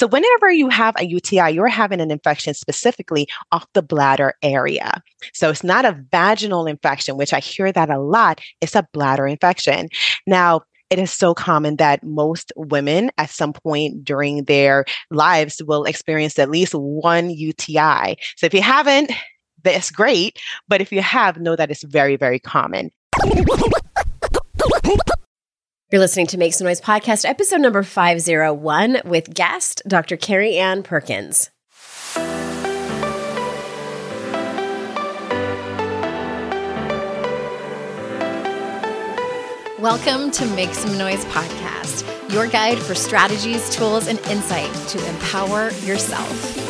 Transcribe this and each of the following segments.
So, whenever you have a UTI, you're having an infection specifically off the bladder area. So, it's not a vaginal infection, which I hear that a lot. It's a bladder infection. Now, it is so common that most women at some point during their lives will experience at least one UTI. So if you haven't, that's great. But if you have, know that it's very, very common. You're listening to Make Some Noise podcast, episode number 501 with guest Dr. Carrie Ann Perkins. Welcome to Make Some Noise podcast, your guide for strategies, tools, and insight to empower yourself.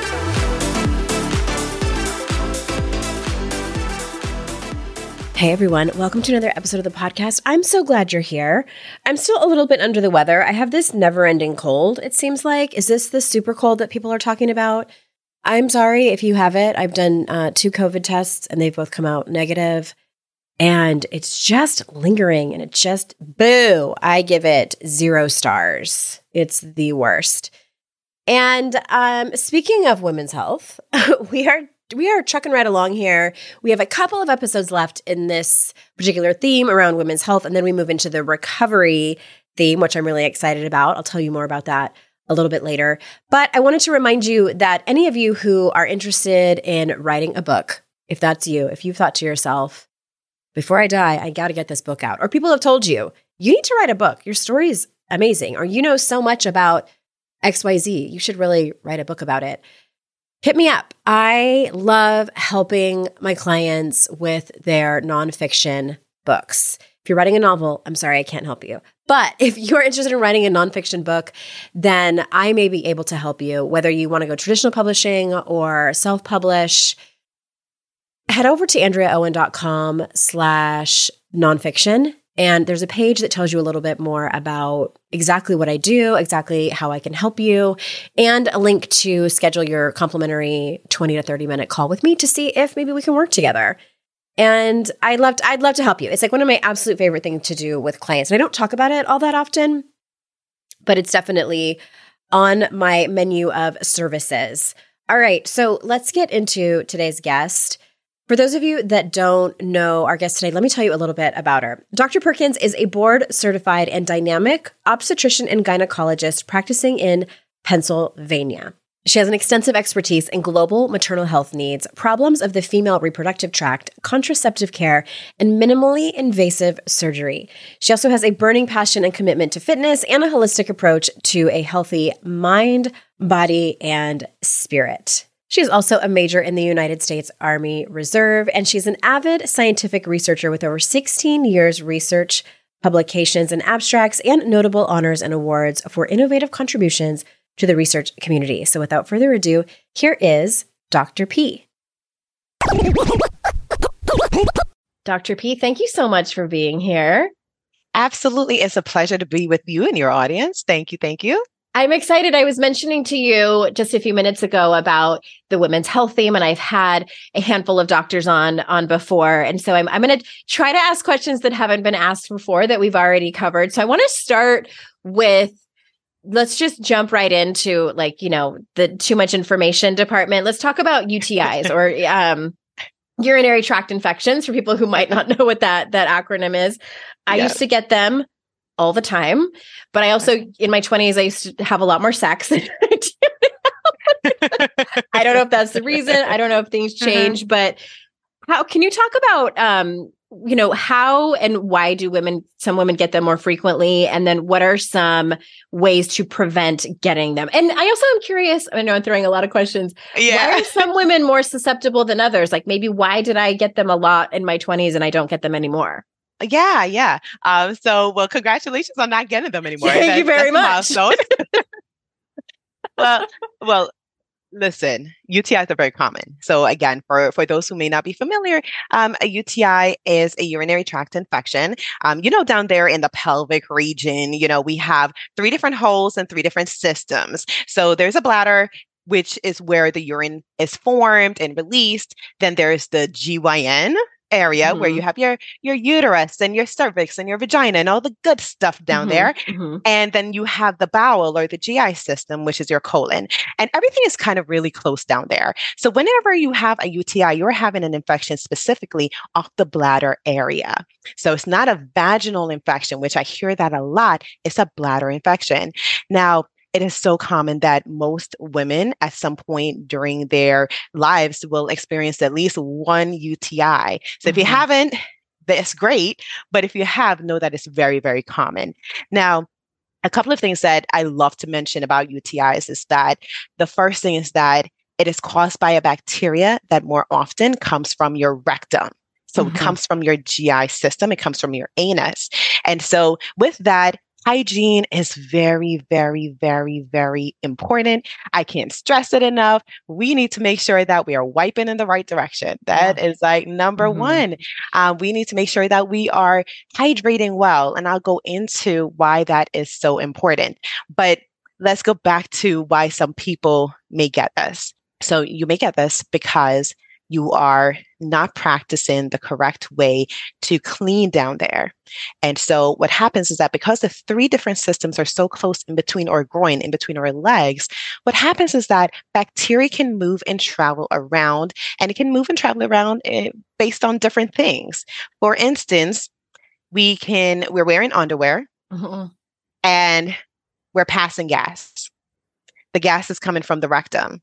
Hey everyone, welcome to another episode of the podcast. I'm so glad you're here. I'm still a little bit under the weather. I have this never ending cold, it seems like. Is this the super cold that people are talking about? I'm sorry if you have it. I've done uh, two COVID tests and they've both come out negative and it's just lingering and it just boo. I give it zero stars. It's the worst. And um, speaking of women's health, we are we are chucking right along here. We have a couple of episodes left in this particular theme around women's health, and then we move into the recovery theme, which I'm really excited about. I'll tell you more about that a little bit later. But I wanted to remind you that any of you who are interested in writing a book, if that's you, if you've thought to yourself, before I die, I got to get this book out, or people have told you, you need to write a book. Your story is amazing, or you know so much about XYZ. You should really write a book about it. Hit me up. I love helping my clients with their nonfiction books. If you're writing a novel, I'm sorry, I can't help you. But if you're interested in writing a nonfiction book, then I may be able to help you, whether you want to go traditional publishing or self publish. Head over to andreaowen.com slash nonfiction and there's a page that tells you a little bit more about exactly what I do, exactly how I can help you, and a link to schedule your complimentary 20 to 30 minute call with me to see if maybe we can work together. And I'd love to, I'd love to help you. It's like one of my absolute favorite things to do with clients. And I don't talk about it all that often, but it's definitely on my menu of services. All right, so let's get into today's guest. For those of you that don't know our guest today, let me tell you a little bit about her. Dr. Perkins is a board certified and dynamic obstetrician and gynecologist practicing in Pennsylvania. She has an extensive expertise in global maternal health needs, problems of the female reproductive tract, contraceptive care, and minimally invasive surgery. She also has a burning passion and commitment to fitness and a holistic approach to a healthy mind, body, and spirit. She's also a major in the United States Army Reserve, and she's an avid scientific researcher with over 16 years research, publications, and abstracts, and notable honors and awards for innovative contributions to the research community. So without further ado, here is Dr. P. Dr. P, thank you so much for being here. Absolutely. It's a pleasure to be with you and your audience. Thank you. Thank you. I'm excited. I was mentioning to you just a few minutes ago about the women's health theme, and I've had a handful of doctors on on before, and so I'm I'm going to try to ask questions that haven't been asked before that we've already covered. So I want to start with let's just jump right into like you know the too much information department. Let's talk about UTIs or um, urinary tract infections for people who might not know what that that acronym is. I yes. used to get them all the time. But I also, in my 20s, I used to have a lot more sex than I do I don't know if that's the reason. I don't know if things uh-huh. change, but how can you talk about um, you know, how and why do women some women get them more frequently? And then what are some ways to prevent getting them? And I also am curious, I know I'm throwing a lot of questions. Yeah. Why are some women more susceptible than others? Like maybe why did I get them a lot in my 20s and I don't get them anymore? Yeah, yeah. Um, so, well, congratulations on not getting them anymore. Thank that, you very much. well, well, listen, UTIs are very common. So again, for, for those who may not be familiar, um, a UTI is a urinary tract infection. Um, you know, down there in the pelvic region, you know, we have three different holes and three different systems. So there's a bladder, which is where the urine is formed and released. Then there's the GYN, area mm-hmm. where you have your your uterus and your cervix and your vagina and all the good stuff down mm-hmm. there mm-hmm. and then you have the bowel or the GI system which is your colon and everything is kind of really close down there so whenever you have a UTI you're having an infection specifically off the bladder area so it's not a vaginal infection which I hear that a lot it's a bladder infection now it is so common that most women at some point during their lives will experience at least one UTI. So mm-hmm. if you mm-hmm. haven't, that's great. But if you have, know that it's very, very common. Now, a couple of things that I love to mention about UTIs is that the first thing is that it is caused by a bacteria that more often comes from your rectum. So mm-hmm. it comes from your GI system, it comes from your anus. And so with that, hygiene is very, very, very, very important. I can't stress it enough. We need to make sure that we are wiping in the right direction. That yeah. is like number mm-hmm. one. Um, we need to make sure that we are hydrating well. And I'll go into why that is so important. But let's go back to why some people may get this. So you may get this because you are not practicing the correct way to clean down there. And so what happens is that because the three different systems are so close in between our groin, in between our legs, what happens is that bacteria can move and travel around and it can move and travel around eh, based on different things. For instance, we can, we're wearing underwear mm-hmm. and we're passing gas. The gas is coming from the rectum.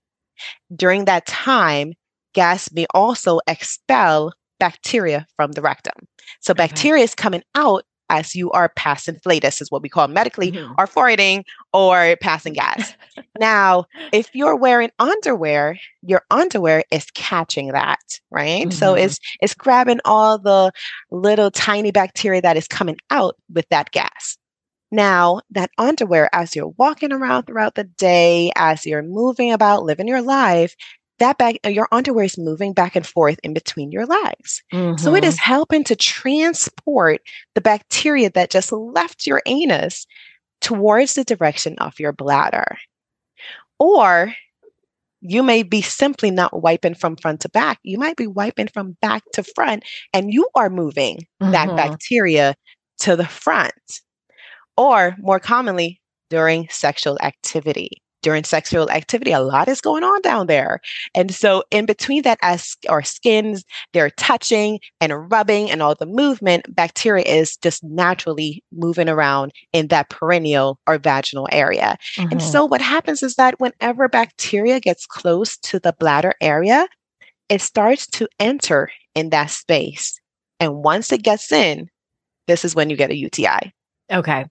During that time, gas may also expel bacteria from the rectum. So okay. bacteria is coming out as you are passing flatus is what we call medically mm-hmm. or farting or passing gas. now, if you're wearing underwear, your underwear is catching that, right? Mm-hmm. So it's it's grabbing all the little tiny bacteria that is coming out with that gas. Now, that underwear, as you're walking around throughout the day, as you're moving about, living your life, that bag, uh, your underwear is moving back and forth in between your legs. Mm-hmm. So it is mm-hmm. helping to transport the bacteria that just left your anus towards the direction of your bladder. Or you may be simply not wiping from front to back. You might be wiping from back to front, and you are moving mm-hmm. that bacteria to the front. Or more commonly, during sexual activity during sexual activity, a lot is going on down there. And so in between that, as our skins, they're touching and rubbing and all the movement, bacteria is just naturally moving around in that perineal or vaginal area. Mm-hmm. And so what happens is that whenever bacteria gets close to the bladder area, it starts to enter in that space. And once it gets in, this is when you get a UTI. Okay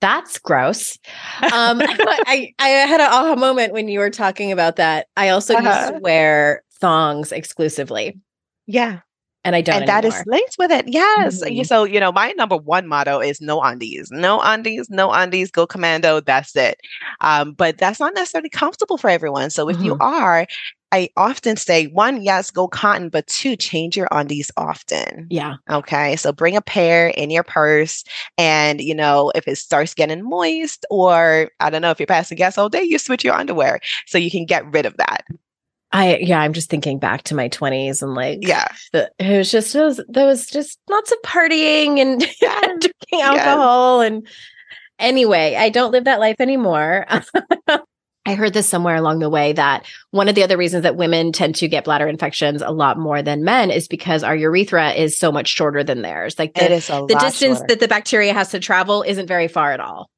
that's gross. Um, I, I had an aha moment when you were talking about that. I also uh-huh. used to wear thongs exclusively. Yeah. And I don't. And that is linked with it. Yes. Mm-hmm. So, you know, my number one motto is no undies, no undies, no undies, go commando. That's it. Um, but that's not necessarily comfortable for everyone. So if mm-hmm. you are, I often say one, yes, go cotton, but two, change your undies often. Yeah. Okay. So bring a pair in your purse. And, you know, if it starts getting moist, or I don't know, if you're passing gas all day, you switch your underwear so you can get rid of that. I yeah, I'm just thinking back to my 20s and like yeah, the, it was just it was there was just lots of partying and drinking alcohol yeah. and anyway, I don't live that life anymore. I heard this somewhere along the way that one of the other reasons that women tend to get bladder infections a lot more than men is because our urethra is so much shorter than theirs. Like the, the distance shorter. that the bacteria has to travel isn't very far at all.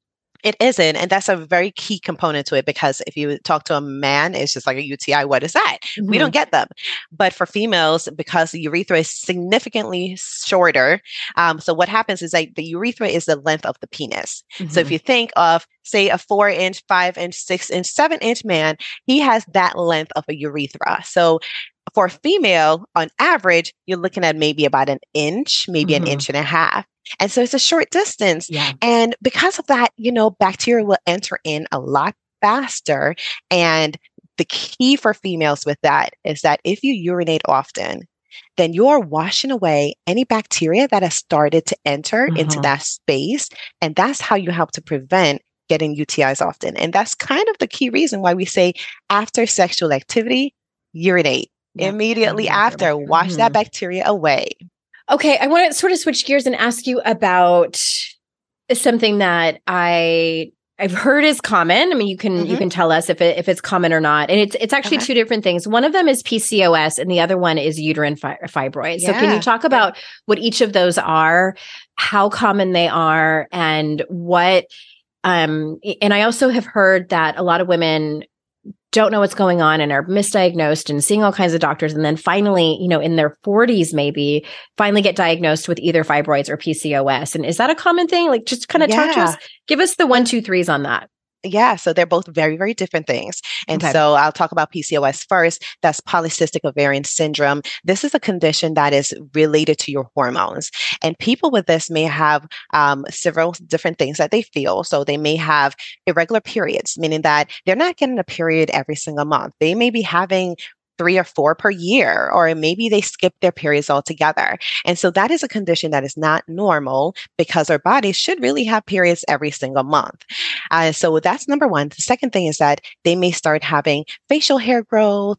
It isn't. And that's a very key component to it because if you talk to a man, it's just like a UTI. What is that? Mm-hmm. We don't get them. But for females, because the urethra is significantly shorter, um, so what happens is that the urethra is the length of the penis. Mm-hmm. So if mm-hmm. you think of, say, a four inch, five inch, six inch, seven inch man, he has that length of a urethra. So for a female, on average, you're looking at maybe about an inch, maybe mm-hmm. an inch and a half. And so it's a short distance. Yeah. And because of that, you know, bacteria will enter in a lot faster and the key for females with that is that if you urinate often, then you're washing away any bacteria that has started to enter mm-hmm. into that space. And that's how you help to prevent getting UTIs often. And that's kind of the key reason why we say after sexual activity, urinate yeah. immediately after, wash mm-hmm. that bacteria away. Okay, I want to sort of switch gears and ask you about something that I I've heard is common. I mean, you can mm-hmm. you can tell us if it if it's common or not. And it's it's actually okay. two different things. One of them is PCOS, and the other one is uterine fi- fibroids. Yeah. So, can you talk about what each of those are, how common they are, and what? Um, and I also have heard that a lot of women don't know what's going on and are misdiagnosed and seeing all kinds of doctors and then finally you know in their 40s maybe finally get diagnosed with either fibroids or pcos and is that a common thing? Like just kind of yeah. talk to us. Give us the one two threes on that yeah, so they're both very, very different things. And okay. so I'll talk about PCOS first. That's polycystic ovarian syndrome. This is a condition that is related to your hormones. And people with this may have um, several different things that they feel. So they may have irregular periods, meaning that they're not getting a period every single month. They may be having three or four per year, or maybe they skip their periods altogether. And so that is a condition that is not normal because our bodies should really have periods every single month. Uh, so that's number one. The second thing is that they may start having facial hair growth,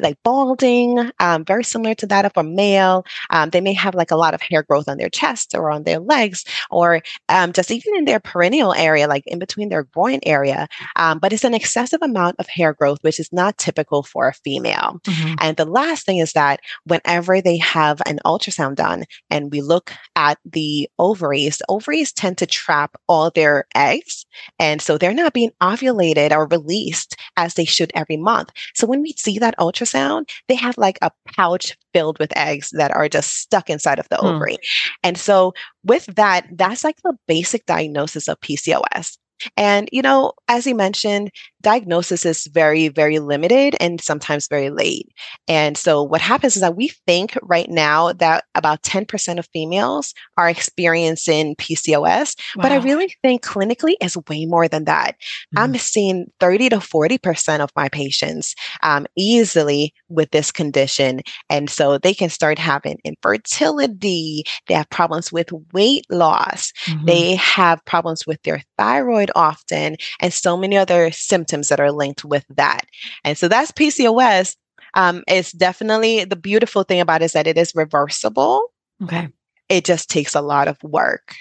like balding, um, very similar to that of a male. Um, they may have like a lot of hair growth on their chest or on their legs, or um, just even in their perineal area, like in between their groin area. Um, but it's an excessive amount of hair growth, which is not typical for a female. Mm-hmm. And the last thing is that whenever they have an ultrasound done and we look at the ovaries, ovaries tend to trap all their eggs. And so they're not being ovulated or released as they should every month. So when we see that ultrasound, they have like a pouch filled with eggs that are just stuck inside of the hmm. ovary. And so with that, that's like the basic diagnosis of PCOS. And, you know, as he mentioned, diagnosis is very, very limited and sometimes very late. And so what happens is that we think right now that about 10% of females are experiencing PCOS, wow. but I really think clinically is way more than that. Mm-hmm. I'm seeing 30 to 40% of my patients um, easily with this condition. And so they can start having infertility. They have problems with weight loss. Mm-hmm. They have problems with their thyroid often and so many other symptoms that are linked with that. And so that's PCOS. Um, it's definitely the beautiful thing about it is that it is reversible. Okay. It just takes a lot of work.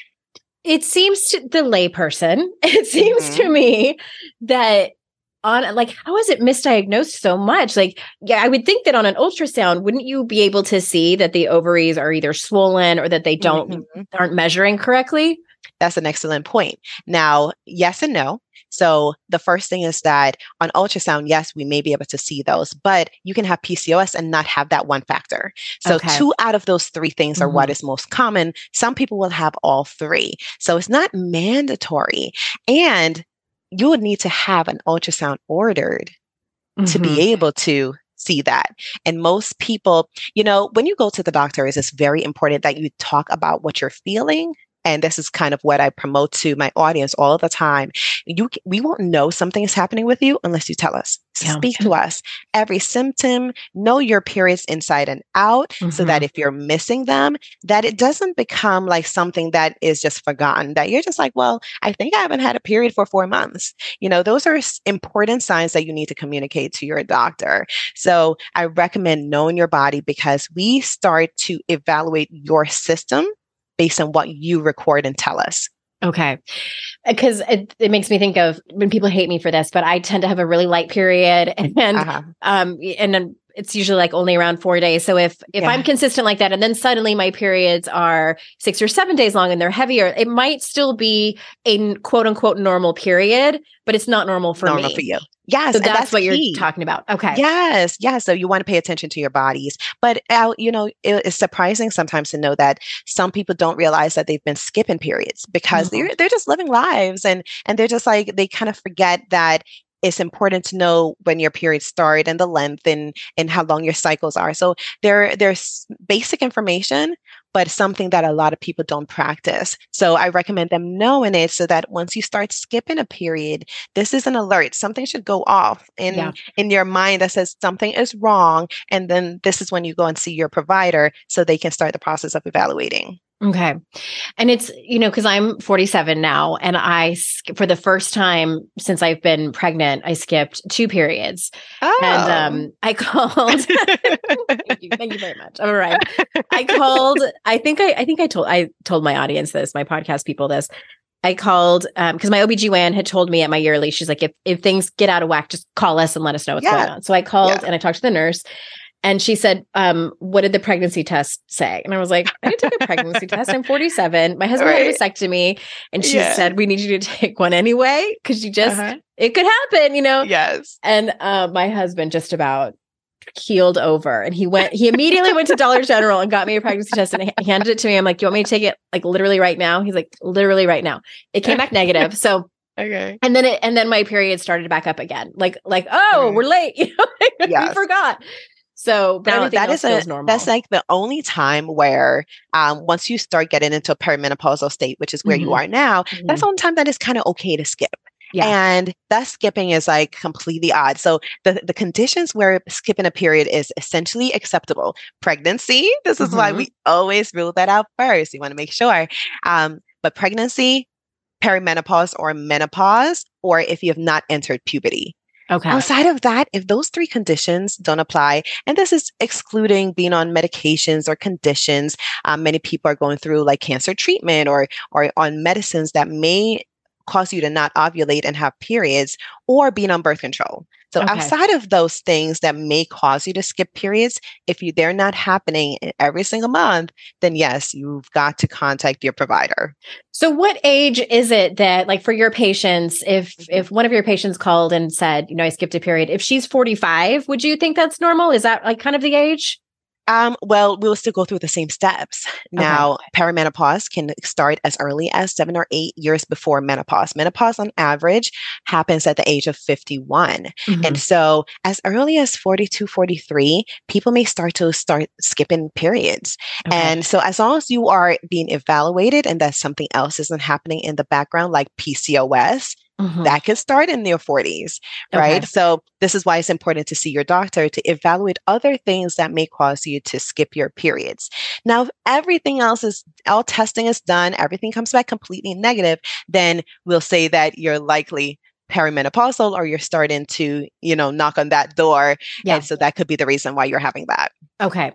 It seems to the layperson, it seems mm-hmm. to me that on like how is it misdiagnosed so much like yeah i would think that on an ultrasound wouldn't you be able to see that the ovaries are either swollen or that they don't mm-hmm. aren't measuring correctly that's an excellent point. Now, yes and no. So the first thing is that on ultrasound, yes, we may be able to see those, but you can have PCOS and not have that one factor. So okay. two out of those three things are mm-hmm. what is most common. Some people will have all three. So it's not mandatory. And you would need to have an ultrasound ordered mm-hmm. to be mm-hmm. able to see that. And most people, you know, when you go to the doctor, it's very important that you talk about what you're feeling and this is kind of what I promote to my audience all the time. You, we won't know something is happening with you unless you tell us. Yeah. Speak to us. Every symptom, know your periods inside and out mm-hmm. so that mm-hmm. if you're missing them, that it doesn't become like something that is just forgotten, that you're just like, well, I think I haven't had a period for four months. You know, those are important signs that you need to communicate to your doctor. So I recommend knowing your body because we start to evaluate your system based on what you record and tell us. Okay. Because it, it makes me think of when people hate me for this, but I tend to have a really light period and, uh-huh. um, and then it's usually like only around four days. So if if yeah. I'm consistent like that, and then suddenly my periods are six or seven days long and they're heavier, it might still be a quote unquote normal period, but it's not normal for normal me. for you. Yes, so that's, that's, what key. you're talking about. Okay. Yes, yes. So you want to pay attention to your bodies, but uh, you know it, it's surprising sometimes to know that some people don't realize that they've been skipping periods because mm-hmm. they're they're just living lives and and they're just like they kind of forget that it's important to know when your periods start and the length and and how long your cycles are. So there there's basic information, but something that a lot of people don't practice. So I recommend them knowing it so that once you start skipping a period, this is an alert. Something should go off in, yeah. in your mind that says something is wrong. And then this is when you go and see your provider so they can start the process of evaluating. Okay. And it's, you know, because I'm 47 now and I, for the first time since I've been pregnant, I skipped two periods. Oh. And um, I called. thank, you, thank you very much. All right. I called, I think I, I think I told, I told my audience this, my podcast people this. I called because um, my OBGYN had told me at my yearly, she's like, if, if things get out of whack, just call us and let us know what's yeah. going on. So I called yeah. and I talked to the nurse and she said, um, what did the pregnancy test say? And I was like, I took a pregnancy test. I'm 47. My husband right. had a vasectomy. And she yeah. said, we need you to take one anyway. Cause you just, uh-huh. it could happen, you know? Yes. And uh, my husband just about keeled over and he went, he immediately went to Dollar General and got me a pregnancy test and he handed it to me. I'm like, do you want me to take it like literally right now? He's like, literally right now. It came back negative. So Okay. And then it and then my period started back up again. Like like oh, we're late. You know, yes. we forgot. So now that is a normal. that's like the only time where um, once you start getting into a perimenopausal state, which is where mm-hmm. you are now, mm-hmm. that's the only time that is kind of okay to skip. Yeah. And that skipping is like completely odd. So the, the conditions where skipping a period is essentially acceptable. Pregnancy, this is mm-hmm. why we always rule that out first. You want to make sure. Um, but pregnancy, perimenopause or menopause, or if you have not entered puberty. Okay. Outside of that, if those three conditions don't apply, and this is excluding being on medications or conditions, um, many people are going through like cancer treatment or or on medicines that may cause you to not ovulate and have periods, or being on birth control. So okay. outside of those things that may cause you to skip periods, if you they're not happening every single month, then yes, you've got to contact your provider. So what age is it that like for your patients, if mm-hmm. if one of your patients called and said, you know, I skipped a period, if she's 45, would you think that's normal? Is that like kind of the age? Um, well, we'll still go through the same steps. Now, okay. perimenopause can start as early as seven or eight years before menopause. Menopause, on average, happens at the age of 51. Mm-hmm. And so, as early as 42, 43, people may start to start skipping periods. Okay. And so, as long as you are being evaluated and that something else isn't happening in the background, like PCOS, Mm-hmm. That could start in their 40s, right? Okay. So, this is why it's important to see your doctor to evaluate other things that may cause you to skip your periods. Now, if everything else is, all testing is done, everything comes back completely negative, then we'll say that you're likely perimenopausal or you're starting to, you know, knock on that door. Yeah. And so that could be the reason why you're having that. Okay.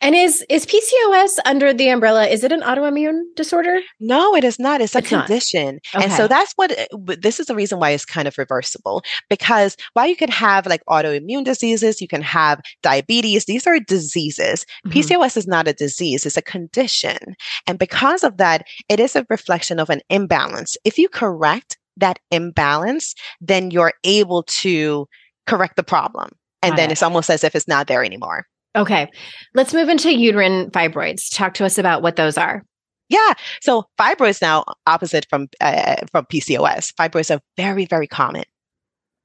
And is is PCOS under the umbrella? Is it an autoimmune disorder? No, it is not. It's a it's condition. Okay. And so that's what eh, this is the reason why it's kind of reversible because while you can have like autoimmune diseases, you can have diabetes, these are diseases. Mm-hmm. PCOS is not a disease, it's a condition. And because of that, it is a reflection of an imbalance. If you correct that imbalance, then you're able to correct the problem. And Got then it. it's almost as if it's not there anymore. Okay. Let's move into uterine fibroids. Talk to us about what those are. Yeah. So fibroids now opposite from uh, from PCOS. Fibroids are very very common.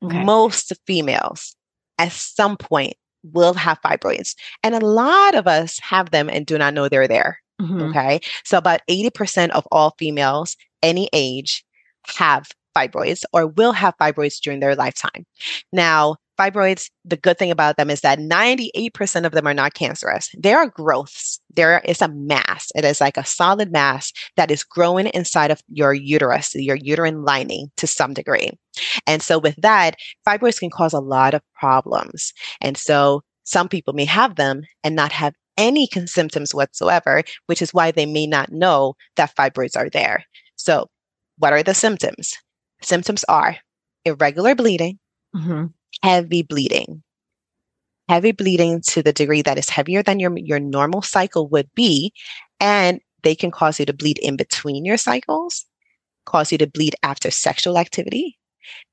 Okay. Most females at some point will have fibroids, and a lot of us have them and do not know they're there. Mm-hmm. Okay. So about 80% of all females any age have fibroids or will have fibroids during their lifetime. Now, fibroids, the good thing about them is that 98% of them are not cancerous. They are growths. There is a mass. It is like a solid mass that is growing inside of your uterus, your uterine lining to some degree. And so with that, fibroids can cause a lot of problems. And so some people may have them and not have any symptoms whatsoever, which is why they may not know that fibroids are there. So what are the symptoms? Symptoms are irregular bleeding, mm-hmm. heavy bleeding, heavy bleeding to the degree that is heavier than your, your normal cycle would be. And they can cause you to bleed in between your cycles, cause you to bleed after sexual activity.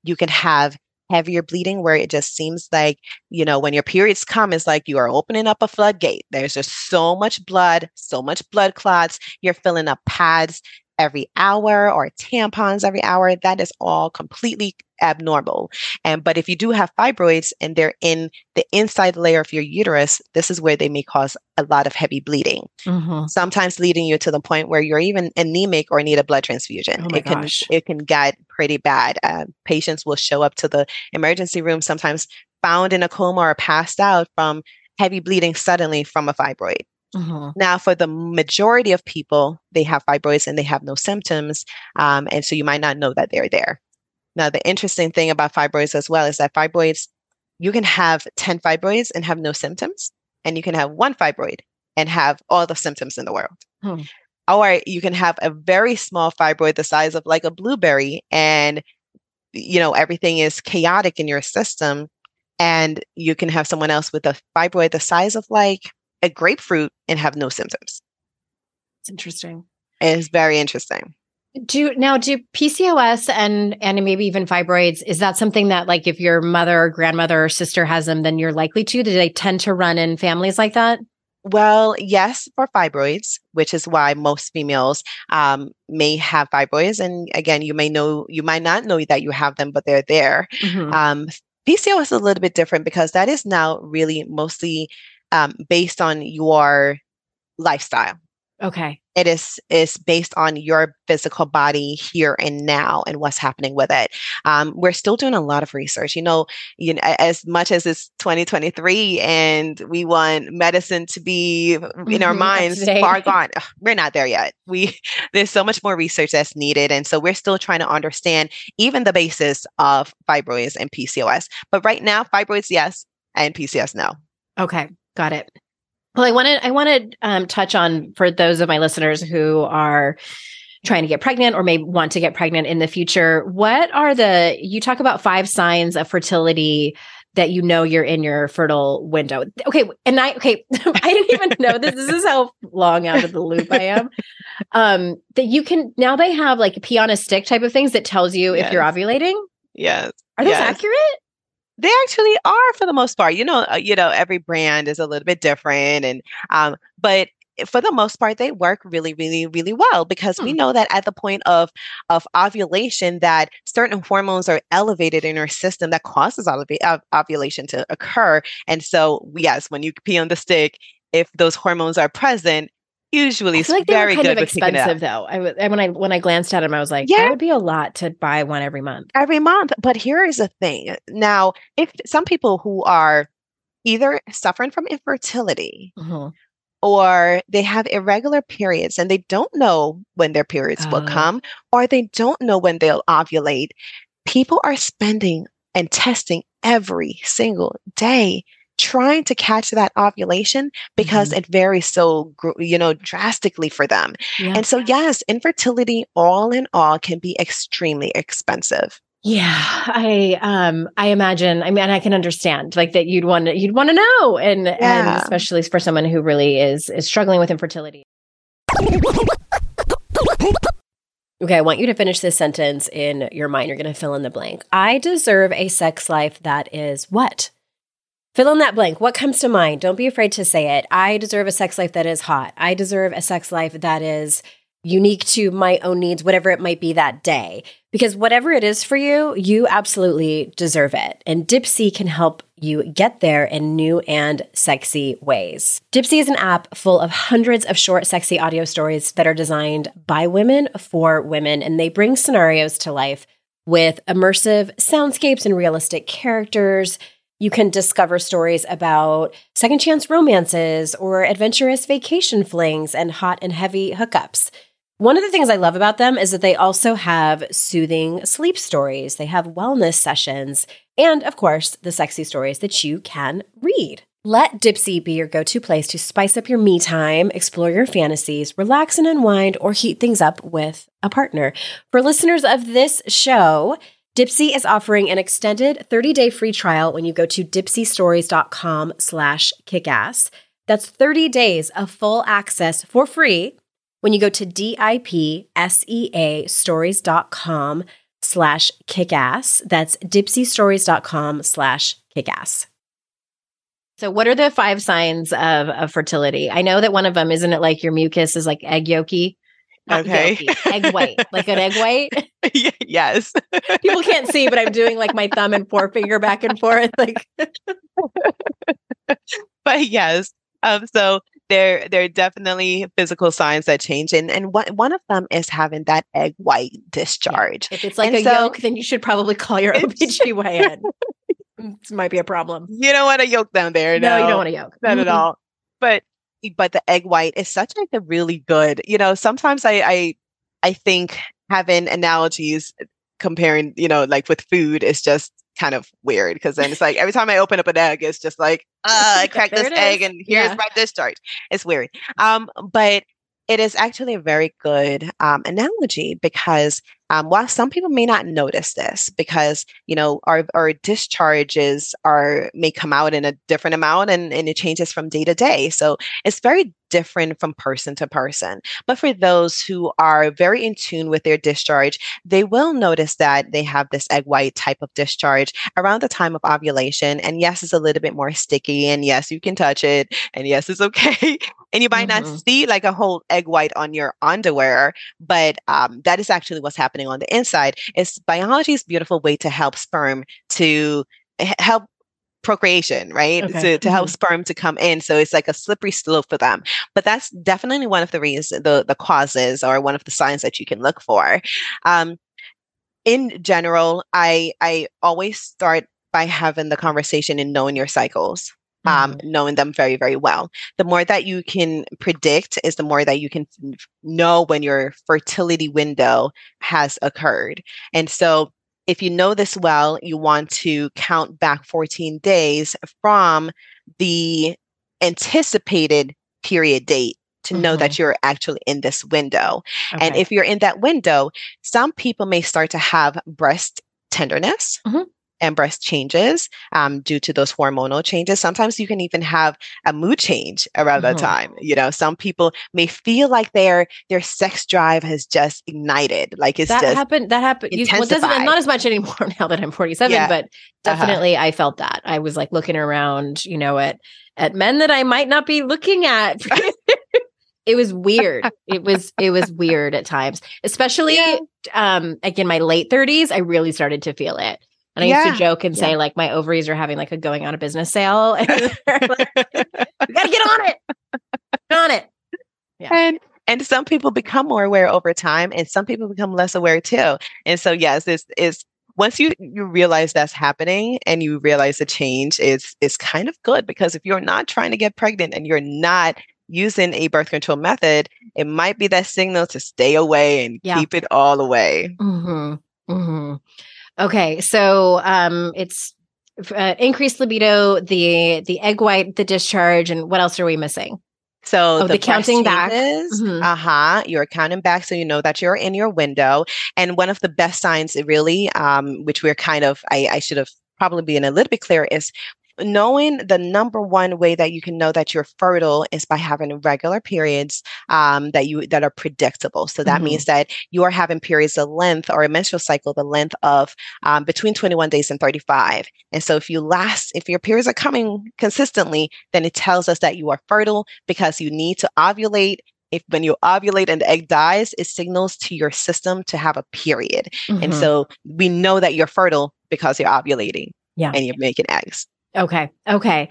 You can have heavier bleeding where it just seems like, you know, when your periods come, it's like you are opening up a floodgate. There's just so much blood, so much blood clots. You're filling up pads every hour or tampons every hour, that is all completely abnormal. And but if you do have fibroids and they're in the inside layer of your uterus, this is where they may cause a lot of heavy bleeding. Mm-hmm. Sometimes leading you to the point where you're even anemic or need a blood transfusion. Oh it can gosh. it can get pretty bad. Uh, patients will show up to the emergency room sometimes found in a coma or passed out from heavy bleeding suddenly from a fibroid. Mm-hmm. Now, for the majority of people, they have fibroids and they have no symptoms. Um, and so you might not know that they're there. Now, the interesting thing about fibroids as well is that fibroids, you can have 10 fibroids and have no symptoms, and you can have one fibroid and have all the symptoms in the world. Hmm. Or you can have a very small fibroid the size of like a blueberry, and you know everything is chaotic in your system, and you can have someone else with a fibroid the size of like a grapefruit and have no symptoms. It's interesting. It's very interesting. Do now do PCOS and and maybe even fibroids is that something that like if your mother or grandmother or sister has them then you're likely to do they tend to run in families like that? Well, yes, for fibroids, which is why most females um, may have fibroids. And again, you may know, you might not know that you have them, but they're there. Mm-hmm. Um, PCOS is a little bit different because that is now really mostly um, based on your lifestyle. Okay. It is is based on your physical body here and now and what's happening with it. Um, we're still doing a lot of research. You know, you know, as much as it's 2023 and we want medicine to be in mm-hmm, our minds far gone, we're not there yet. We there's so much more research that's needed, and so we're still trying to understand even the basis of fibroids and PCOS. But right now, fibroids yes, and PCOS no. Okay. Got it. Well, I want to I want to um, touch on for those of my listeners who are trying to get pregnant or may want to get pregnant in the future. What are the you talk about five signs of fertility that you know you're in your fertile window? Okay, and I okay, I didn't even know this. This is how long out of the loop I am. Um, that you can now they have like pee on a stick type of things that tells you yes. if you're ovulating. Yes. Are those yes. accurate? They actually are for the most part. You know, uh, you know, every brand is a little bit different, and um, but for the most part they work really really really well because hmm. we know that at the point of of ovulation that certain hormones are elevated in our system that causes ovulation to occur and so yes when you pee on the stick if those hormones are present usually it's like very kind good of expensive though. I when I when I glanced at them, I was like, yeah. that would be a lot to buy one every month. Every month. But here is the thing. Now, if some people who are either suffering from infertility mm-hmm. or they have irregular periods and they don't know when their periods uh. will oh. come, or they don't know when they'll ovulate, people are spending and testing every single day trying to catch that ovulation because mm-hmm. it varies so you know drastically for them yeah. and so yes infertility all in all can be extremely expensive yeah i um i imagine i mean i can understand like that you'd want to you'd want to know and yeah. and especially for someone who really is is struggling with infertility Okay, I want you to finish this sentence in your mind. You're going to fill in the blank. I deserve a sex life that is what? Fill in that blank. What comes to mind? Don't be afraid to say it. I deserve a sex life that is hot. I deserve a sex life that is unique to my own needs, whatever it might be that day. Because whatever it is for you, you absolutely deserve it. And Dipsea can help you get there in new and sexy ways. Dipsea is an app full of hundreds of short, sexy audio stories that are designed by women for women, and they bring scenarios to life with immersive soundscapes and realistic characters you can discover stories about second chance romances or adventurous vacation flings and hot and heavy hookups. One of the things I love about them is that they also have soothing sleep stories, they have wellness sessions, and of course, the sexy stories that you can read. Let Dipsea be your go to place to spice up your me time, explore your fantasies, relax and unwind, or heat things up with a partner. For listeners of this show, Dipsea is offering an extended 30-day free trial when you go to dipseastories.com slash kickass. That's 30 days of full access for free when you go to D-I-P-S-E-A stories.com slash kickass. That's dipseastories.com slash kickass. So what are the five signs of, of fertility? I know that one of them, isn't it like your mucus is like egg yolky? Okay. egg white, like an egg white. yes. People can't see, but I'm doing like my thumb and forefinger back and forth. Like, but yes. Um, so there, there are definitely physical signs that change, and and one one of them is having that egg white discharge. If it's like and a so, yolk, then you should probably call your OBGYN. this might be a problem. You don't want a yolk down there. No, no you don't want a yolk. Not at all. But but the egg white is such like a really good. You know, sometimes I I I think having analogies comparing, you know, like with food is just kind of weird because then it's like every time I open up an egg, it's just like, uh, I cracked this egg and here's yeah. my discharge. It's weird. Um, but it is actually a very good um, analogy because um, while some people may not notice this because you know our, our discharges are may come out in a different amount and, and it changes from day to day. So it's very different from person to person. But for those who are very in tune with their discharge they will notice that they have this egg white type of discharge around the time of ovulation. And yes it's a little bit more sticky and yes you can touch it and yes it's okay. And you might mm-hmm. not see like a whole egg white on your underwear but um, that is actually what's happening happening on the inside is biology's beautiful way to help sperm to help procreation, right? Okay. To, to help mm-hmm. sperm to come in. So it's like a slippery slope for them. But that's definitely one of the reasons, the, the causes or one of the signs that you can look for. Um, in general, I I always start by having the conversation and knowing your cycles um, mm-hmm. knowing them very, very well. The more that you can predict is the more that you can know when your fertility window has occurred. And so, if you know this well, you want to count back 14 days from the anticipated period date to mm-hmm. know that mm-hmm. you're actually in this window. Okay. And if you're in that window, some people may start to have breast tenderness. Mm-hmm and breast changes um, due to those hormonal changes. Sometimes you can even have a mood change around mm-hmm. that time. You know, some people may feel like their their sex drive has just ignited. Like it's that just happened. That happened. You, well, doesn't not as much anymore now that I'm 47, yeah. but uh-huh. definitely uh-huh. I felt that. I was like looking around, you know, at at men that I might not be looking at. it was weird. it was it was weird at times, especially yeah. um like in my late 30s. I really started to feel it. And I yeah. used to joke and say, yeah. like, my ovaries are having like a going out of business sale. like, we gotta get on it. Get on it. Yeah. And and some people become more aware over time and some people become less aware too. And so yes, this is once you you realize that's happening and you realize the change is is kind of good because if you're not trying to get pregnant and you're not using a birth control method, it might be that signal to stay away and yeah. keep it all away. Mm-hmm. Mm-hmm. Okay, so um, it's uh, increased libido, the the egg white, the discharge, and what else are we missing? So oh, the, the counting back. Mm-hmm. Uh huh. You're counting back, so you know that you're in your window. And one of the best signs, really, um, which we're kind of, I, I should have probably been a little bit clear, is knowing the number one way that you can know that you're fertile is by having regular periods um, that you that are predictable. So that mm-hmm. means that you are having periods of length or a menstrual cycle the length of um, between 21 days and 35. And so if you last, if your periods are coming consistently, then it tells us that you are fertile because you need to ovulate if when you ovulate and the egg dies, it signals to your system to have a period. Mm-hmm. And so we know that you're fertile because you're ovulating yeah. and you're making eggs. Okay. Okay.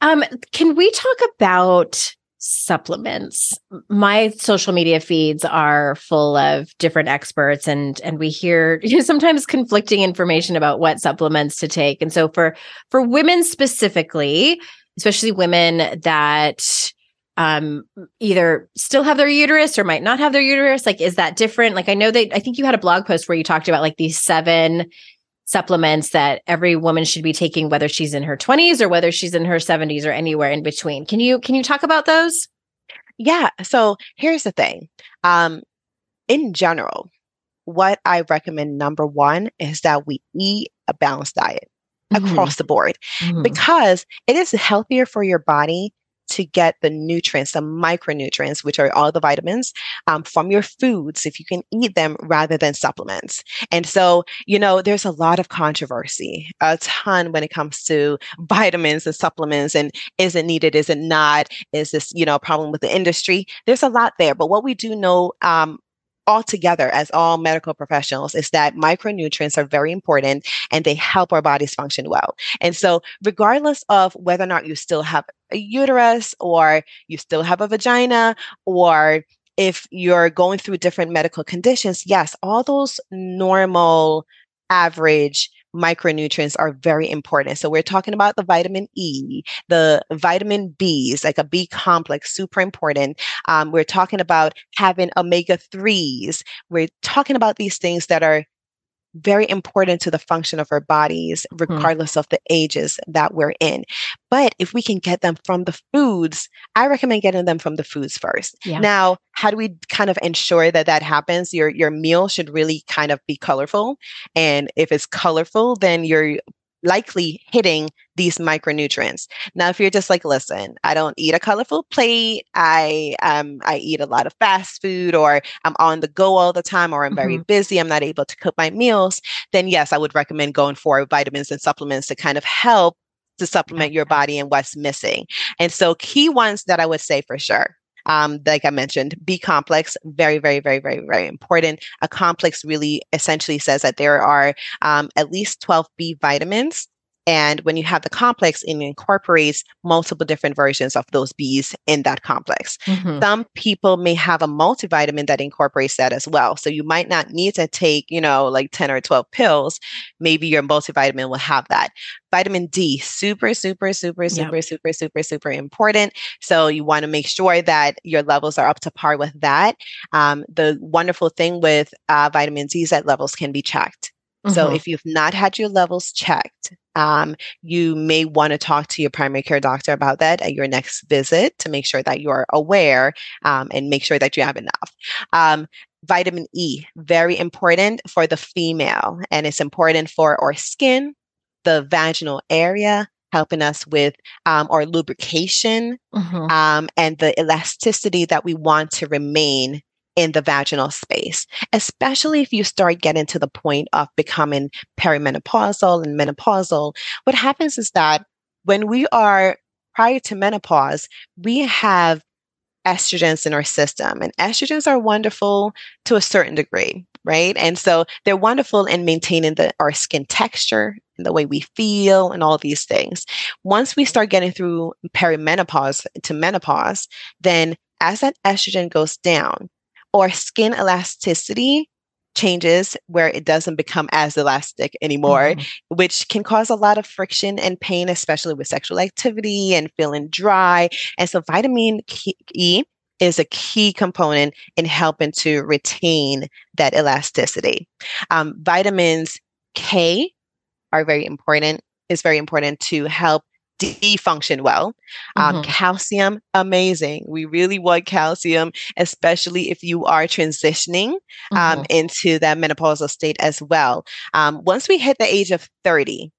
Um, can we talk about supplements? My social media feeds are full of different experts and and we hear you know, sometimes conflicting information about what supplements to take. And so for for women specifically, especially women that um either still have their uterus or might not have their uterus like is that different like i know that i think you had a blog post where you talked about like these seven supplements that every woman should be taking whether she's in her 20s or whether she's in her 70s or anywhere in between can you can you talk about those yeah so here's the thing um in general what i recommend number one is that we eat a balanced diet mm-hmm. across the board mm-hmm. because it is healthier for your body to get the nutrients, the micronutrients, which are all the vitamins um, from your foods, if you can eat them rather than supplements. And so, you know, there's a lot of controversy, a ton when it comes to vitamins and supplements and is it needed, is it not, is this, you know, a problem with the industry? There's a lot there. But what we do know um, altogether as all medical professionals is that micronutrients are very important and they help our bodies function well. And so, regardless of whether or not you still have a uterus or you still have a vagina or if you're going through different medical conditions, yes, all those normal, average micronutrients are very important. So we're talking about the vitamin E, the vitamin Bs, like a B complex, super important. Um, we're talking about having omega 3s. We're talking about these things that are very important to the function of our bodies, hmm. regardless mm. of the ages that we're in. But if we can get them from the foods, I recommend getting them from the foods first. Yeah. Now, how do we kind of ensure that that happens? Your your meal should really kind of be colorful, and if it's colorful, then you're likely hitting these micronutrients. Now, if you're just like, listen, I don't eat a colorful plate, I um I eat a lot of fast food, or I'm on the go all the time, or I'm mm-hmm. very busy, I'm not able to cook my meals, then yes, I would recommend going for vitamins and supplements to kind of help to supplement your body and what's missing. And so, key ones that I would say for sure um, like I mentioned, B complex, very, very, very, very, very important. A complex really essentially says that there are um, at least 12 B vitamins and when you have the complex, it incorporates multiple different versions of those Bs in that complex. Mm-hmm. Some people may have a multivitamin that incorporates that as well. So you might not need to take, you know, like 10 or 12 pills. Maybe your multivitamin will have that. Vitamin D, super, super, super, super, yep. super, super, super important. So you want to make sure that your levels are up to par with that. Um, the wonderful thing with uh, vitamin D is that levels can be checked. So mm-hmm. if you've not had your levels checked, um, you may want to talk to your primary care doctor about that at your next visit to make sure that you're aware um, and make sure that you have enough. Um, vitamin E, very important for the female, and it's important for our skin, the vaginal area, helping us with um, our lubrication mm-hmm. um, and the elasticity that we want to remain in the vaginal space, especially if you start getting to the point of becoming perimenopausal and menopausal. What happens is that when we are prior to menopause, we have estrogens in our system, and estrogens are wonderful to a certain degree, right? And so they're wonderful in maintaining the, our skin texture, and the way we feel, and all these things. Once we start getting through perimenopause to menopause, then as that estrogen goes down, or skin elasticity changes where it doesn't become as elastic anymore, mm-hmm. which can cause a lot of friction and pain, especially with sexual activity and feeling dry. And so, vitamin E is a key component in helping to retain that elasticity. Um, vitamins K are very important, is very important to help D function well. Um, mm-hmm. Calcium, amazing. We really want calcium, especially if you are transitioning um, mm-hmm. into that menopausal state as well. Um, once we hit the age of 30,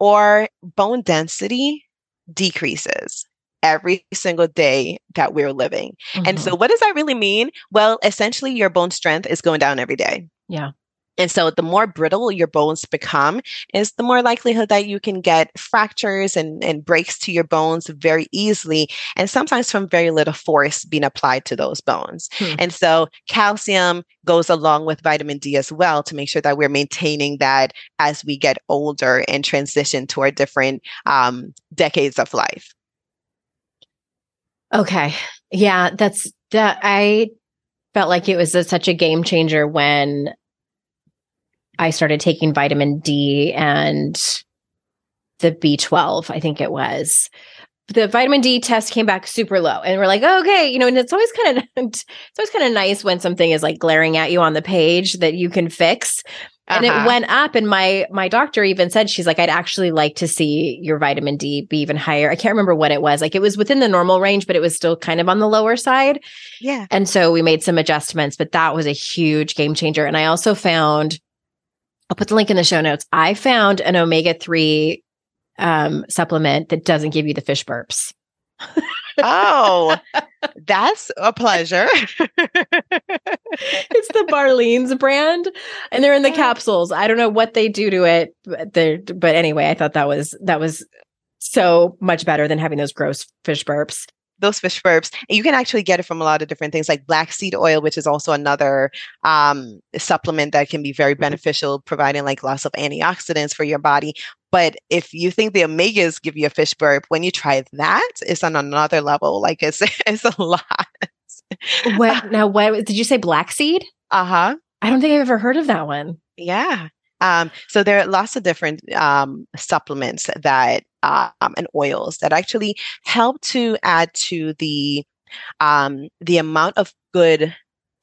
or bone density decreases every single day that we're living. Mm-hmm. And so, what does that really mean? Well, essentially, your bone strength is going down every day. Yeah. And so the more brittle your bones become is the more likelihood that you can get fractures and, and breaks to your bones very easily. And sometimes from very little force being applied to those bones. Hmm. And so calcium goes along with vitamin D as well to make sure that we're maintaining that as we get older and transition toward different um, decades of life. Okay. Yeah, that's that. I felt like it was a, such a game changer when I started taking vitamin D and the B12, I think it was. The vitamin D test came back super low, and we're like, oh, okay, you know, and it's always kind of it's always kind of nice when something is like glaring at you on the page that you can fix. And uh-huh. it went up, and my my doctor even said she's like, I'd actually like to see your vitamin D be even higher. I can't remember what it was. Like it was within the normal range, but it was still kind of on the lower side. Yeah. And so we made some adjustments, but that was a huge game changer. And I also found I'll put the link in the show notes. I found an omega 3 um, supplement that doesn't give you the fish burps. oh, that's a pleasure. it's the Barlean's brand, and they're in the capsules. I don't know what they do to it, but, but anyway, I thought that was that was so much better than having those gross fish burps those fish burps. And you can actually get it from a lot of different things like black seed oil, which is also another um, supplement that can be very mm-hmm. beneficial, providing like lots of antioxidants for your body. But if you think the omegas give you a fish burp, when you try that, it's on another level. Like it's it's a lot. what now? What did you say? Black seed? Uh huh. I don't think I've ever heard of that one. Yeah. Um, so there are lots of different um, supplements that um, and oils that actually help to add to the um, the amount of good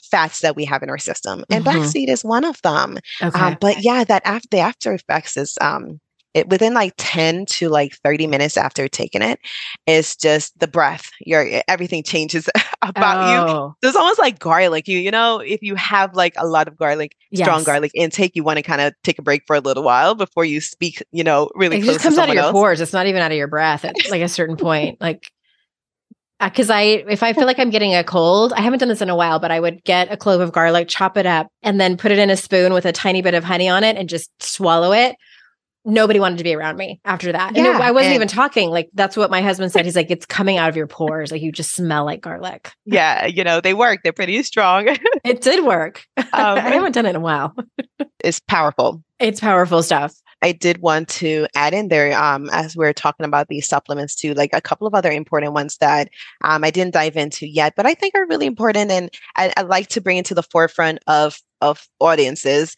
fats that we have in our system, and mm-hmm. black seed is one of them. Okay. Um, but yeah, that after the after effects is um, it within like 10 to like 30 minutes after taking it, it is just the breath your everything changes about oh. you so it's almost like garlic you you know if you have like a lot of garlic yes. strong garlic intake you want to kind of take a break for a little while before you speak you know really it just comes out of your else. pores it's not even out of your breath at like a certain point like because uh, I, if I feel like I'm getting a cold, I haven't done this in a while, but I would get a clove of garlic, chop it up, and then put it in a spoon with a tiny bit of honey on it and just swallow it nobody wanted to be around me after that. Yeah, and it, I wasn't and even talking. Like that's what my husband said. He's like, it's coming out of your pores. Like you just smell like garlic. Yeah, you know, they work. They're pretty strong. it did work. Um, I haven't done it in a while. it's powerful. It's powerful stuff. I did want to add in there, um, as we are talking about these supplements too, like a couple of other important ones that um, I didn't dive into yet, but I think are really important, and I, I like to bring into the forefront of of audiences.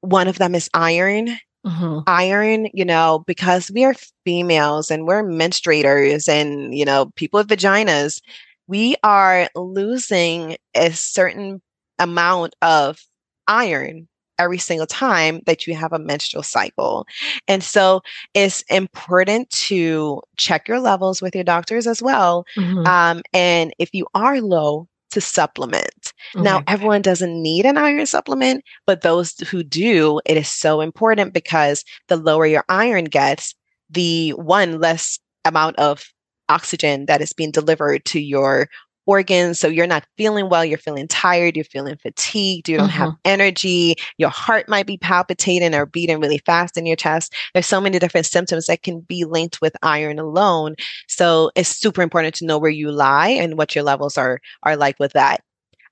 One of them is iron Mm-hmm. Iron, you know, because we are females and we're menstruators and, you know, people with vaginas, we are losing a certain amount of iron every single time that you have a menstrual cycle. And so it's important to check your levels with your doctors as well. Mm-hmm. Um, and if you are low, to supplement. Now, everyone doesn't need an iron supplement, but those who do, it is so important because the lower your iron gets, the one less amount of oxygen that is being delivered to your organs. So you're not feeling well, you're feeling tired, you're feeling fatigued, you don't have mm-hmm. energy, your heart might be palpitating or beating really fast in your chest. There's so many different symptoms that can be linked with iron alone. So it's super important to know where you lie and what your levels are are like with that.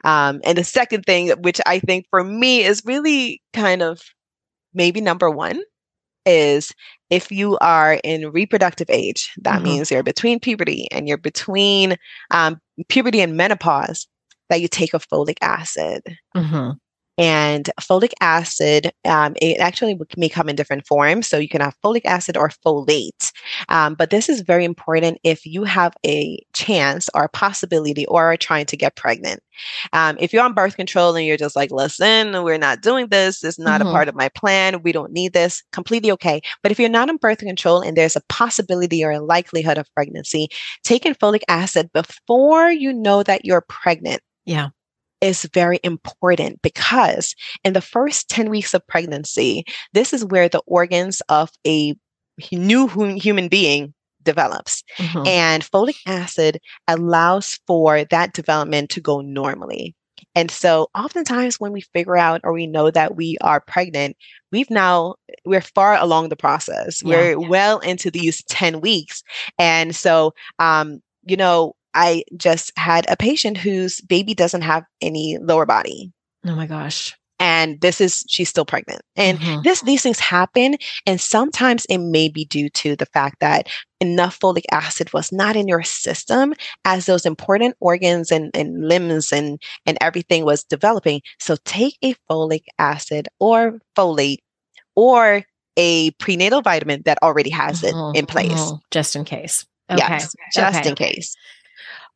Um, and the second thing, which I think for me is really kind of maybe number one, is if you are in reproductive age, that mm-hmm. means you're between puberty and you're between um, puberty and menopause, that you take a folic acid. Mm-hmm. And folic acid, um, it actually may come in different forms. So you can have folic acid or folate. Um, but this is very important if you have a chance or a possibility or are trying to get pregnant. Um, if you're on birth control and you're just like, listen, we're not doing this, it's not mm-hmm. a part of my plan, we don't need this, completely okay. But if you're not on birth control and there's a possibility or a likelihood of pregnancy, taking folic acid before you know that you're pregnant. Yeah is very important because in the first 10 weeks of pregnancy, this is where the organs of a new human being develops. Mm-hmm. And folic acid allows for that development to go normally. And so oftentimes when we figure out or we know that we are pregnant, we've now we're far along the process. Yeah, we're yeah. well into these 10 weeks. And so um you know I just had a patient whose baby doesn't have any lower body. Oh my gosh. And this is she's still pregnant. And mm-hmm. this these things happen and sometimes it may be due to the fact that enough folic acid was not in your system as those important organs and, and limbs and and everything was developing. So take a folic acid or folate or a prenatal vitamin that already has mm-hmm. it in place. Mm-hmm. Just in case. Okay. Yes, just okay. in case.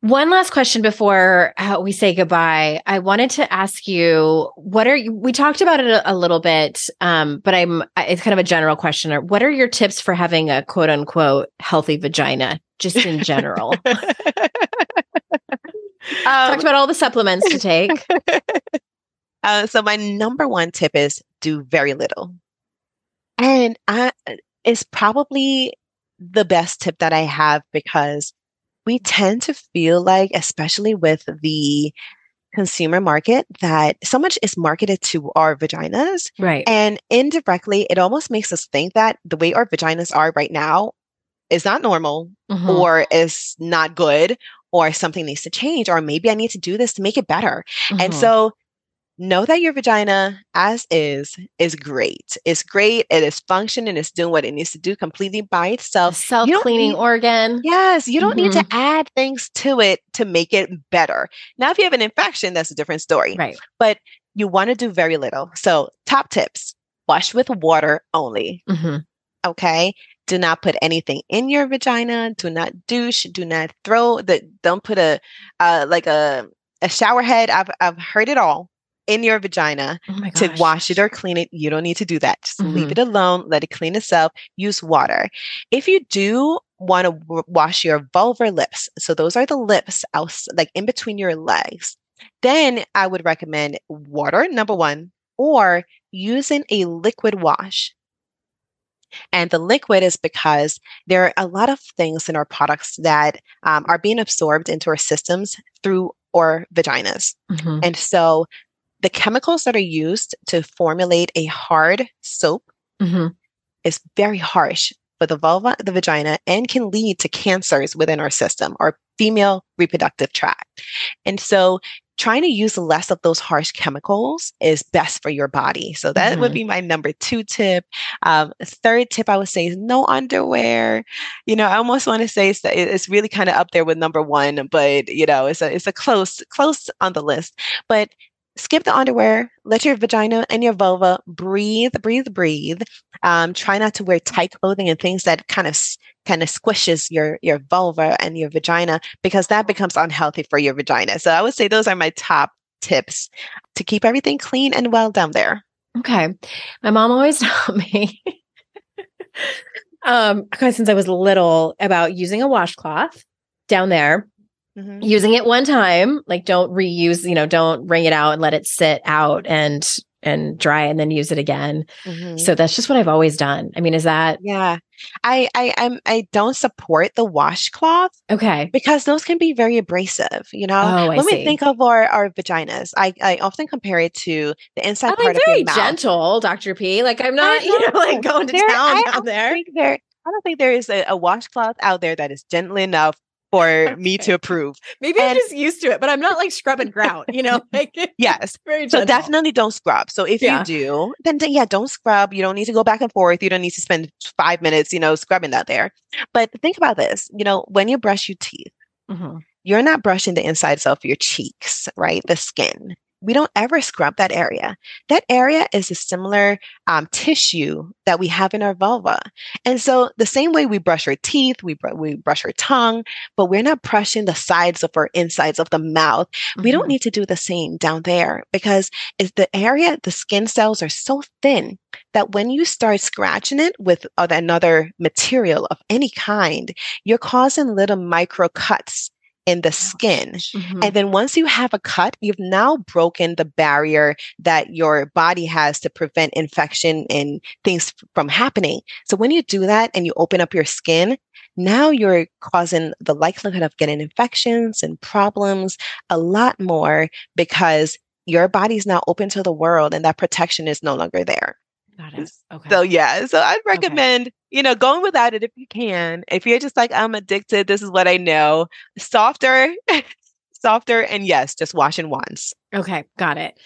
One last question before uh, we say goodbye. I wanted to ask you what are you, we talked about it a, a little bit, um, but I'm it's kind of a general question. What are your tips for having a quote unquote healthy vagina, just in general? um, Talked about all the supplements to take. Uh, so my number one tip is do very little, and I, it's probably the best tip that I have because we tend to feel like, especially with the consumer market that so much is marketed to our vaginas. Right. And indirectly, it almost makes us think that the way our vaginas are right now is not normal mm-hmm. or is not good or something needs to change or maybe I need to do this to make it better. Mm-hmm. And so know that your vagina as is is great. It's great. It is functioning. It's doing what it needs to do completely by itself. Self cleaning organ. Yes. You don't mm-hmm. need to mm-hmm. add things to it to make it better. Now, if you have an infection, that's a different story. Right. But you want to do very little. So, top tips wash with water only. Mm-hmm. Okay. Do not put anything in your vagina. Do not douche. Do not throw the, don't put a, uh, like a, a shower head. I've, I've heard it all in your vagina oh to wash it or clean it. You don't need to do that. Just mm-hmm. leave it alone, let it clean itself, use water. If you do want to w- wash your vulvar lips, so those are the lips out, like in between your legs, then I would recommend water, number one, or using a liquid wash. And the liquid is because there are a lot of things in our products that um, are being absorbed into our systems through our vaginas. Mm-hmm. And so the chemicals that are used to formulate a hard soap mm-hmm. is very harsh for the vulva, the vagina, and can lead to cancers within our system our female reproductive tract. And so trying to use less of those harsh chemicals is best for your body. So that mm-hmm. would be my number two tip. Um, third tip I would say is no underwear. You know, I almost want to say it's, it's really kind of up there with number one, but you know, it's a it's a close close on the list. But skip the underwear let your vagina and your vulva breathe breathe breathe. Um, try not to wear tight clothing and things that kind of kind of squishes your your vulva and your vagina because that becomes unhealthy for your vagina. So i would say those are my top tips to keep everything clean and well down there. Okay. My mom always taught me um since i was little about using a washcloth down there Mm-hmm. Using it one time, like don't reuse, you know, don't wring it out and let it sit out and and dry and then use it again. Mm-hmm. So that's just what I've always done. I mean, is that Yeah. I I I'm I don't support the washcloth. Okay. Because those can be very abrasive, you know. Oh, Let see. me think of our, our vaginas. I, I often compare it to the inside I'm part like very of your mouth. gentle, Dr. P. Like I'm not, you know, like going to there, town I down there. there. I don't think there is a, a washcloth out there that is gentle enough for me to approve. Maybe and, I'm just used to it, but I'm not like scrubbing grout, you know? Like yes. so definitely don't scrub. So if yeah. you do, then yeah, don't scrub. You don't need to go back and forth. You don't need to spend five minutes, you know, scrubbing that there. But think about this, you know, when you brush your teeth, mm-hmm. you're not brushing the insides of your cheeks, right? The skin we don't ever scrub that area. That area is a similar um, tissue that we have in our vulva. And so, the same way we brush our teeth, we, br- we brush our tongue, but we're not brushing the sides of our insides of the mouth. Mm-hmm. We don't mm-hmm. need to do the same down there because it's the area, the skin cells are so thin that when you start scratching it with another material of any kind, you're causing little micro cuts in the skin. Mm-hmm. And then once you have a cut, you've now broken the barrier that your body has to prevent infection and things from happening. So when you do that and you open up your skin, now you're causing the likelihood of getting infections and problems a lot more because your body's now open to the world and that protection is no longer there. Got it. Okay. So yeah, so I'd recommend, okay. You know, going without it if you can. If you're just like I'm addicted, this is what I know. Softer, softer and yes, just washing once. Okay, got it.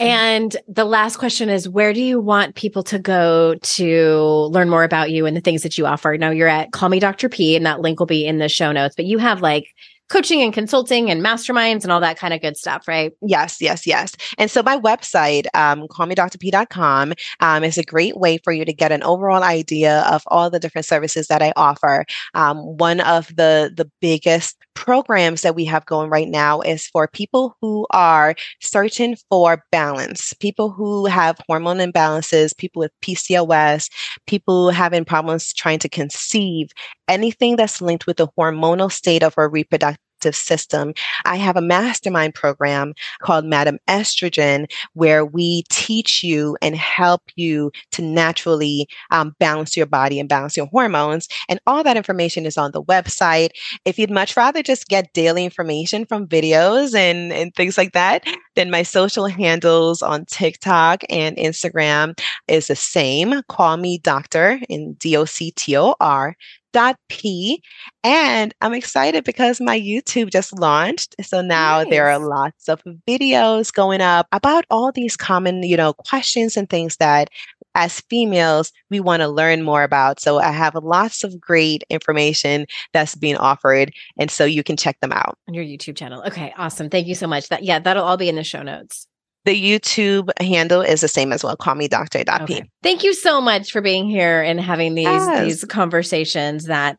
Mm. And the last question is where do you want people to go to learn more about you and the things that you offer? Now you're at Call Me Dr. P and that link will be in the show notes, but you have like coaching and consulting and masterminds and all that kind of good stuff, right? Yes, yes, yes. And so my website, um, callmedrp.com, um, is a great way for you to get an overall idea of all the different services that I offer. Um, one of the the biggest programs that we have going right now is for people who are searching for balance, people who have hormone imbalances, people with PCOS, people having problems trying to conceive, anything that's linked with the hormonal state of our reproductive system. I have a mastermind program called Madam Estrogen, where we teach you and help you to naturally um, balance your body and balance your hormones. And all that information is on the website. If you'd much rather just get daily information from videos and, and things like that, then my social handles on TikTok and Instagram is the same. Call me doctor in D O C T O R dot p. And i'm excited because my youtube just launched. So now nice. there are lots of videos going up about all these common you know questions and things that as females we want to learn more about. So i have lots of great information that's being offered and so you can check them out. On your youtube channel. Okay awesome. Thank you so much. That yeah that'll all be in the show notes the YouTube handle is the same as well. Call me Dr. P. Okay. Thank you so much for being here and having these yes. these conversations that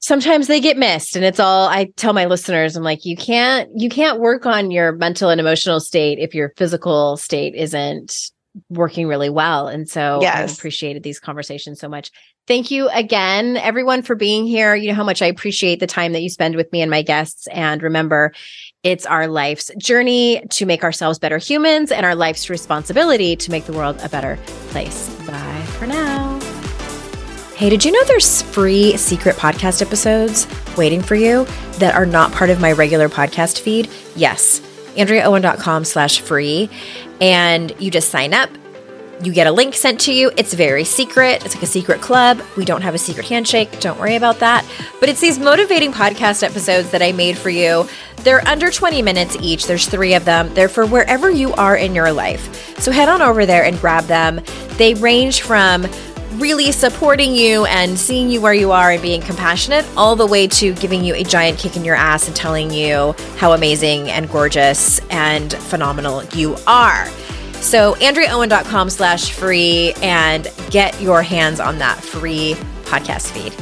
sometimes they get missed and it's all I tell my listeners I'm like you can't you can't work on your mental and emotional state if your physical state isn't working really well and so yes. I appreciated these conversations so much. Thank you again everyone for being here. You know how much I appreciate the time that you spend with me and my guests and remember it's our life's journey to make ourselves better humans and our life's responsibility to make the world a better place. Bye for now. Hey, did you know there's free secret podcast episodes waiting for you that are not part of my regular podcast feed? Yes, AndreaOwen.com slash free. And you just sign up you get a link sent to you. It's very secret. It's like a secret club. We don't have a secret handshake. Don't worry about that. But it's these motivating podcast episodes that I made for you. They're under 20 minutes each. There's three of them. They're for wherever you are in your life. So head on over there and grab them. They range from really supporting you and seeing you where you are and being compassionate, all the way to giving you a giant kick in your ass and telling you how amazing and gorgeous and phenomenal you are. So AndreaOwen.com slash free and get your hands on that free podcast feed.